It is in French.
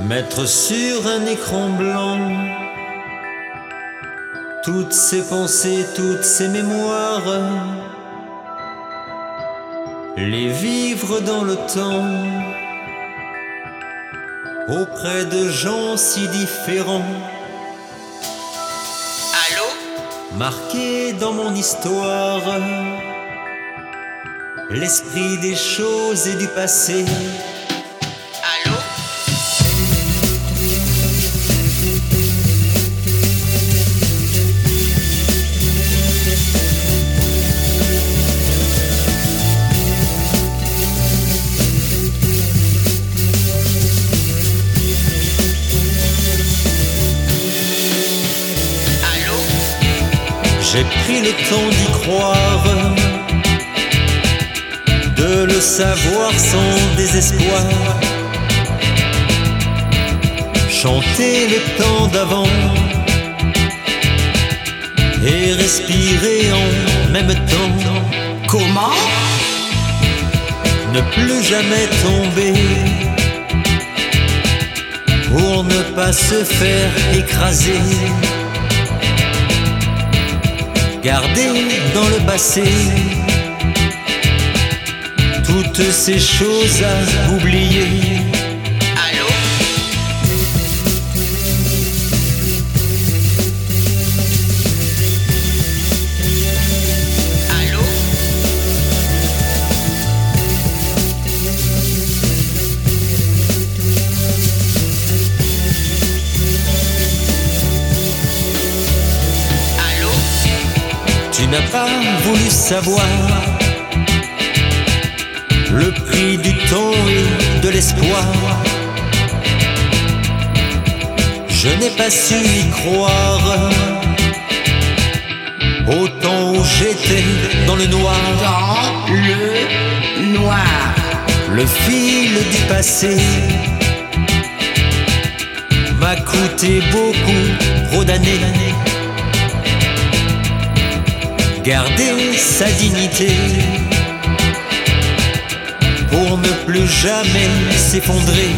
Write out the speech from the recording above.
Mettre sur un écran blanc toutes ces pensées, toutes ces mémoires, les vivre dans le temps auprès de gens si différents. Allô? Marqué dans mon histoire, l'esprit des choses et du passé. J'ai pris le temps d'y croire, de le savoir sans désespoir. Chanter le temps d'avant et respirer en même temps. Comment? Ne plus jamais tomber pour ne pas se faire écraser. Garder dans le passé toutes ces choses à oublier. Tu n'as pas voulu savoir le prix du temps et de l'espoir. Je n'ai pas su y croire au temps où j'étais dans le noir. Dans le noir. Le fil du passé m'a coûté beaucoup trop d'années. Garder sa dignité pour ne plus jamais s'effondrer.